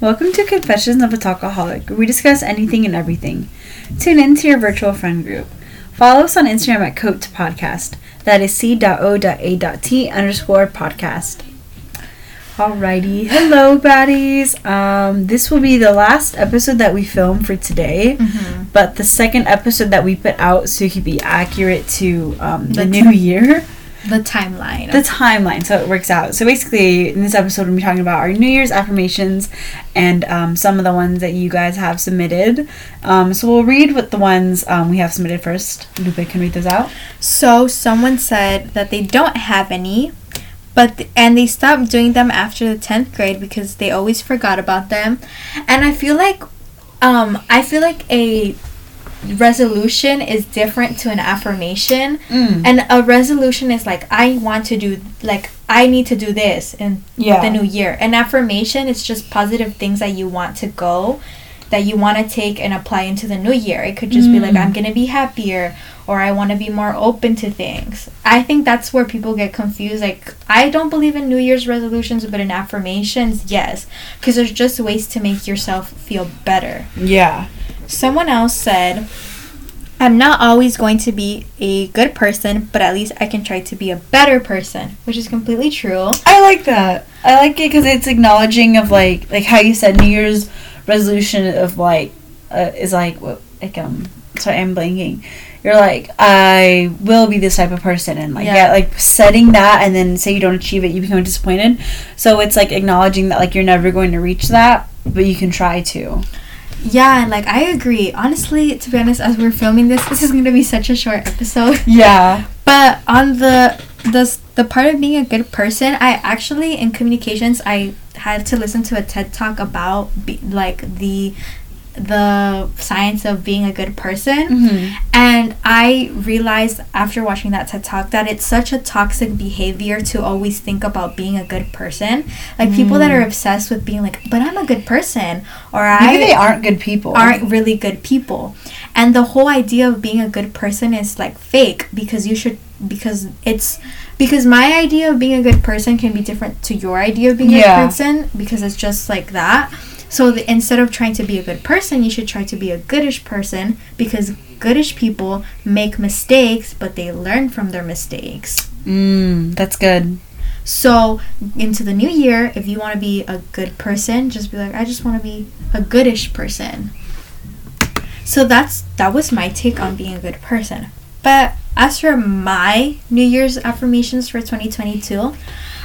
Welcome to Confessions of a Talkaholic, where we discuss anything and everything. Tune in to your virtual friend group. Follow us on Instagram at Coat Podcast. That is c.o.a.t underscore podcast. Alrighty. Hello, baddies. Um, this will be the last episode that we film for today, Mm-hmm. but the second episode that we put out so it could be accurate to um, the, The new year. The timeline. the timeline so it works out. So basically in this episode we'll be talking about our new year's affirmations and um, some of the ones that you guys have submitted. Um, so we'll read what the ones um, we have submitted first. Lupe can read those out? So someone said that they don't have any, but th- and they stopped doing them after the tenth grade because they always forgot about them, and I feel like, um, I feel like a resolution is different to an affirmation. mm. And a resolution is like I want to do like I need to do this in Yeah. the new year. An affirmation is just positive things that you want to go that you want to take and apply into the new year. It could just be like Mm. I'm going to be happier or I want to be more open to things. I think that's where people get confused like I don't believe in new year's resolutions but in affirmations yes because there's just ways to make yourself feel better. yeah Someone else said, I'm not always going to be a good person, but at least I can try to be a better person, which is completely true. i like that i like it because it's acknowledging of like like how you said new year's resolution of like uh, is like what like um sorry i'm blanking you're like i will be this type of person and like yeah. Yeah. like setting that and then say you don't achieve it you become disappointed so it's like acknowledging that like you're never going to reach that but you can try to Yeah, and like I agree. Honestly, to be honest, as we're filming this, this is going to be such a short episode. yeah But on the the the part of being a good person, I actually in communications I had to listen to a TED talk about be, like the the science of being a good person. mm-hmm. And I realized after watching that TED Talk that it's such a toxic behavior to always think about being a good person. Like people that Mm. are obsessed with being like, but I'm a good person, or I maybe they aren't good people aren't really good people. And the whole idea of being a good person is like fake because you should because it's because my idea of being a good person can be different to your idea of being a good person because it's just like that. So the, instead of trying to be a good person, you should try to be a goodish person because goodish people make mistakes, but they learn from their mistakes. mm, that's good So into the new year, if you want to be a good person, just be like, I just want to be a goodish person. So that's that was my take on being a good person. But as for my New Year's affirmations for 2022,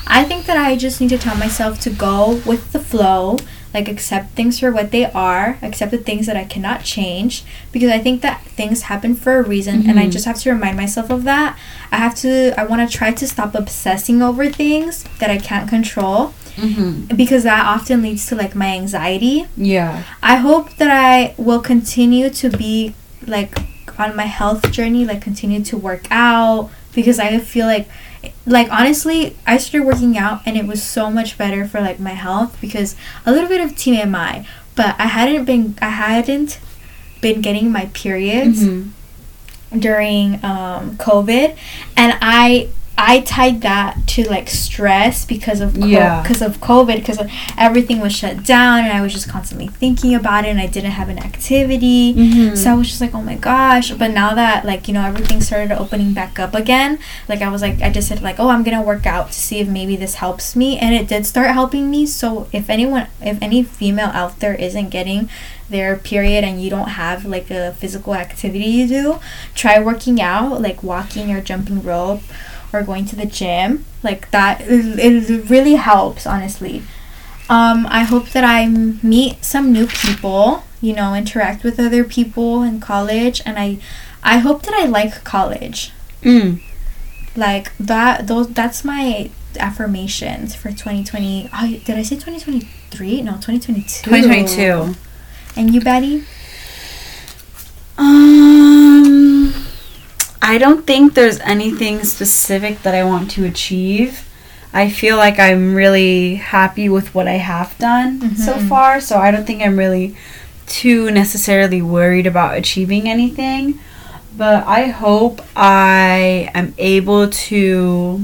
I think that I just need to tell myself to go with the flow, like accept things for what they are, accept the things that I cannot change, because I think that things happen for a reason, and I Mhm. just have to remind myself of that. I have to, I want to try to stop obsessing over things that I can't control, mm-hmm. because that often leads to like my anxiety. yeah I hope that I will continue to be like on my health journey, like continue to work out because I feel like like honestly, I started working out and it was so much better for like my health because a little bit of TMI, but I hadn't been I hadn't been getting my periods Mhm. during um, COVID, and I I tied that to like stress because of co- Yeah. because of COVID because everything was shut down and I was just constantly thinking about it and I didn't have an activity. Mhm. So I was just like, oh my gosh. But now that like, you know, everything started opening back up again, like I was like I just said like, oh I'm gonna work out to see if maybe this helps me and it did start helping me. So if anyone if any female out there isn't getting their period and you don't have like a physical activity you do, try working out, like walking or jumping rope or going to the gym. Like that it, it really helps honestly. Um, I hope that I meet some new people, you know, interact with other people in college and I I hope that I like college. Mm. Like that those that's my affirmations for 2020. Oh, did I say 2023? No, 2022. 2022 And you, Betty? I don't think there's anything specific that I want to achieve. I feel like I'm really happy with what I have done so Mhm. far, so I don't think I'm really too necessarily worried about achieving anything. But I hope I am able to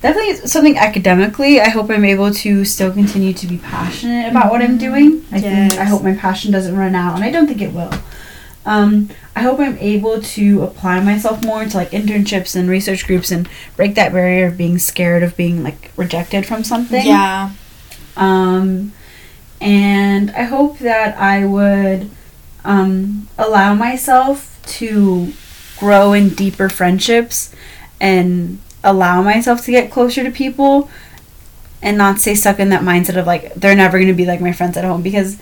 definitely something academically. I hope I'm able to still continue to be passionate about what I'm doing. I Yes. think I hope my passion doesn't run out, and I don't think it will. Um, I hope I'm able to apply myself more to like internships and research groups and break that barrier of being scared of being like rejected from something. Yeah. Um, and I hope that I would um, allow myself to grow in deeper friendships and allow myself to get closer to people and not stay stuck in that mindset of like they're never going to be like my friends at home because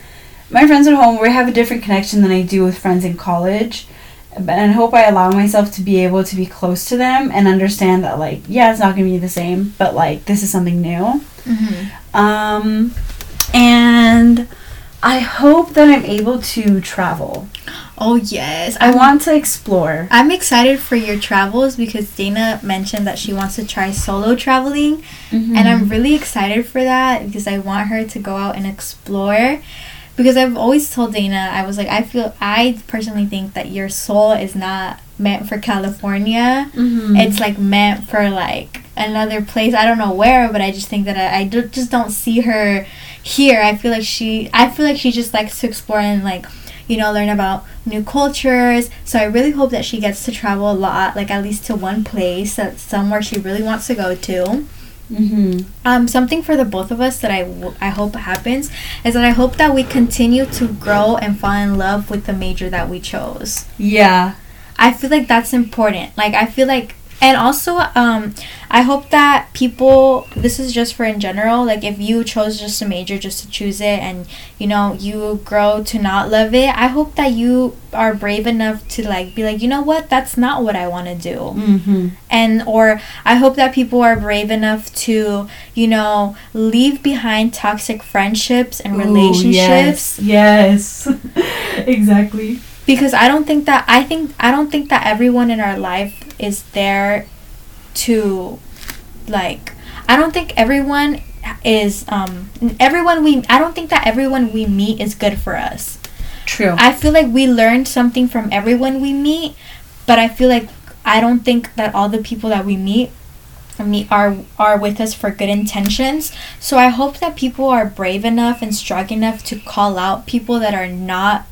my friends at home we have a different connection than I do with friends in college but and I hope I allow myself to be able to be close to them and understand that like yeah it's not going to be the same but like this is something new Mm-hmm. um, and I hope that I'm able to travel. Oh yes, I want to explore. I'm excited for your travels because Dana mentioned that she wants to try solo traveling, and I'm really excited for that because I want her to go out and explore. Because I've always told Dana, I was like, I feel, I personally think that your soul is not meant for California. Mhm. It's like meant for like another place. I don't know where, but I just think that I, I do, just don't see her here. I feel like she, I feel like she just likes to explore and like, you know, learn about new cultures. So I really hope that she gets to travel a lot, like at least to one place, that's somewhere she really wants to go to. Mhm. Um, something for the both of us that I, w- I hope happens is that I hope that we continue to grow and fall in love with the major that we chose. Yeah. I feel like that's important. Like I feel like and also um I hope that people this is just for in general, like if you chose just a major just to choose it and you know, you grow to not love it, I hope that you are brave enough to like be like, you know what, that's not what I want to do Mm-hmm. and or i hope that people are brave enough to you know leave behind toxic friendships and relationships Yes. exactly. Because i don't think that i think i don't think that everyone in our life is there to like i don't think everyone is um everyone we i don't think that everyone we meet is good for us True. I feel like we learned something from everyone we meet, but I feel like I don't think that all the people that we meet meet are are with us for good intentions. So I hope that people are brave enough and strong enough to call out people that are not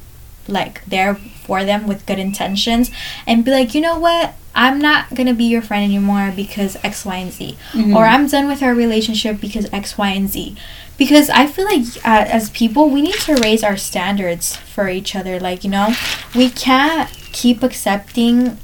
like there for them with good intentions and be like, you know what? I'm not gonna be your friend anymore because X, Y, and Z Mhm. or I'm done with our relationship because X, Y, and Z. Because I feel like uh, as people, we need to raise our standards for each other. Like, you know, we can't keep accepting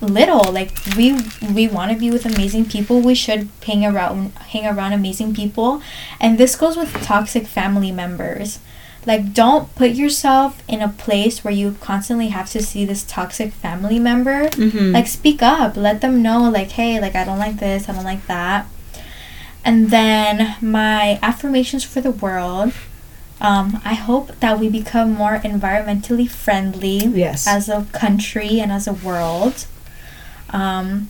little. Like, we we want to be with amazing people. We should hang around hang around amazing people, and this goes with toxic family members. Like, don't put yourself in a place where you constantly have to see this toxic family member Mhm. like speak up let them know like hey like i don't like this i don't like that and then my affirmations for the world um, i hope that we become more environmentally friendly yes. as a country and as a world um,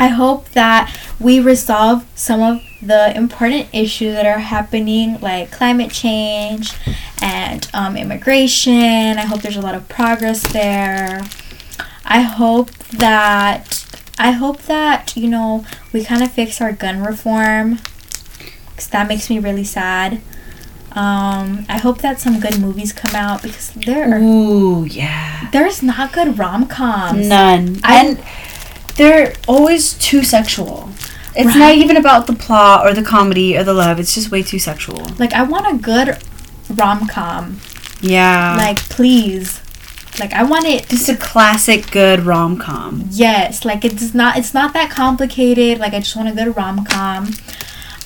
i hope that we resolve some of the important issues that are happening like climate change and um, immigration i hope there's a lot of progress there I hope that I hope that you know we kind of fix our gun reform because that makes me really sad. Um, I hope that some good movies come out because there are Ooh, yeah. there's not good rom coms. None. I- and they're always too sexual. It's Right. not even about the plot or the comedy or the love. It's just way too sexual. Like I want a good rom com. Yeah. Like please, like I want it. just a classic good rom com. Yes, like it's not it's not that complicated. Like I just want a good rom com.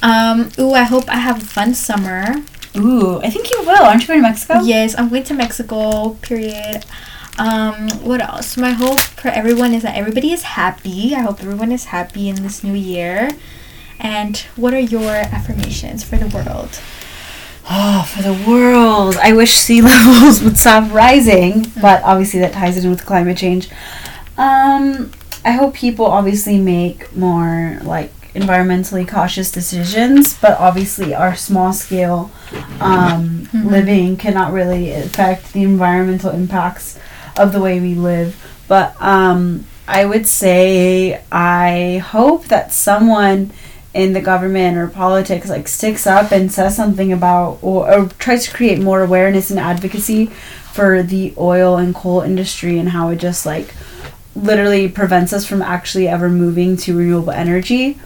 Um, ooh, I hope I have a fun summer. Ooh, I think you will. Aren't you going to Mexico? Yes, I'm going to Mexico. Period. Um, what else? My hope for everyone is that everybody is happy. I hope everyone is happy in this new year. And what are your affirmations for the world? Oh, for the world. I wish sea levels would stop rising, but obviously that ties in with climate change. Um, I hope people obviously make more like environmentally cautious decisions, but obviously our small scale um, Mhm. living cannot really affect the environmental impacts of the way we live. But um, I would say I hope that someone in the government or politics like sticks up and says something about or, or tries to create more awareness and advocacy for the oil and coal industry and how it just like literally prevents us from actually ever moving to renewable energy.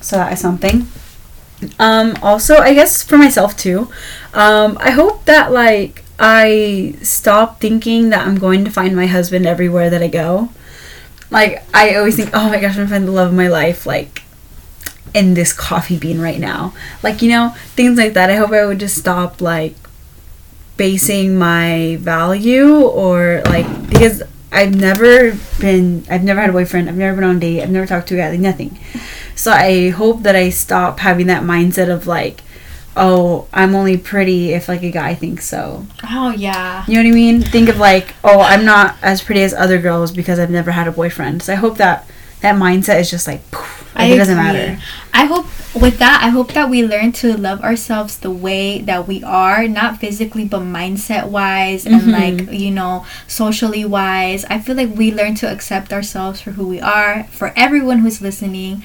So that is something. Um, also, I guess for myself too, um, I hope that like I stop thinking that I'm going to find my husband everywhere that I go. Like I always think, oh my gosh, I'm gonna find the love of my life, like in this coffee bean right now. Like you know, things like that. I hope I would just stop like basing my value or like because I've never been I've never had a boyfriend, I've never been on a date, I've never talked to a guy, like nothing. So I hope that I stop having that mindset of like, oh, I'm only pretty if like a guy thinks so. Oh yeah. You know what I mean? Think of like, oh, I'm not as pretty as other girls because I've never had a boyfriend. So I hope that that mindset is just like, poof, like it doesn't matter. I hope with that, I hope that we learn to love ourselves the way that we are, not physically, but mindset wise and Mhm. like, you know, socially wise. I feel like we learn to accept ourselves for who we are, for everyone who's listening.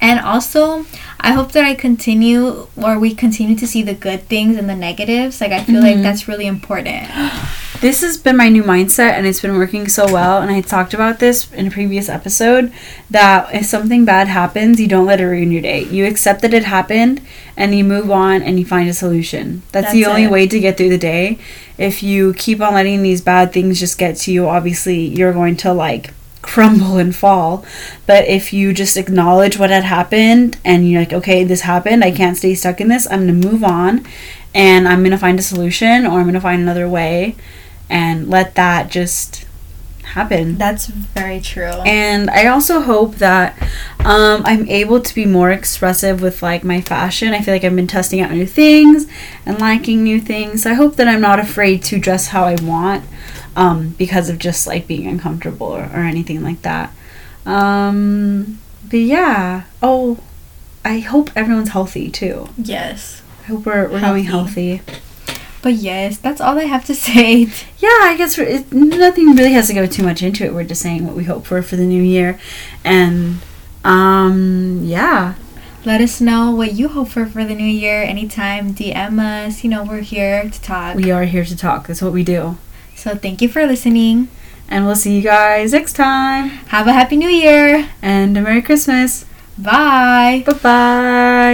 And also, I hope that I continue or we continue to see the good things and the negatives. Like, I feel like Mhm. that's really important. This has been my new mindset and it's been working so well. And I talked about this in a previous episode that if something bad happens, you don't let it ruin your day. You accept that it happened and you move on and you find a solution. That's, the only it. way to get through the day. If you keep on letting these bad things just get to you, obviously you're going to like crumble and fall. But if you just acknowledge what had happened and you're like, okay, this happened, I can't stay stuck in this, I'm going to move on and I'm going to find a solution or I'm going to find another way and let that just happen. That's very true. And I also hope that um, I'm able to be more expressive with like my fashion. I feel like I've been testing out new things and liking new things. I hope that I'm not afraid to dress how I want um, because of just like being uncomfortable or, or anything like that. Um, but yeah. Oh, I hope everyone's healthy too. yes. I hope we're, we're going Healthy. But yes, that's all I have to say. Yeah, I guess we're- it, nothing really has to go too much into it. We're just saying what we hope for for the new year, and um, yeah, Let us know what you hope for for the new year. Anytime, DM us. You know, we're here to talk. we are here to talk. That's what we do, So thank you for listening. and we'll see you guys next time. Have a happy new year. And a Merry Christmas. Bye. Bye bye.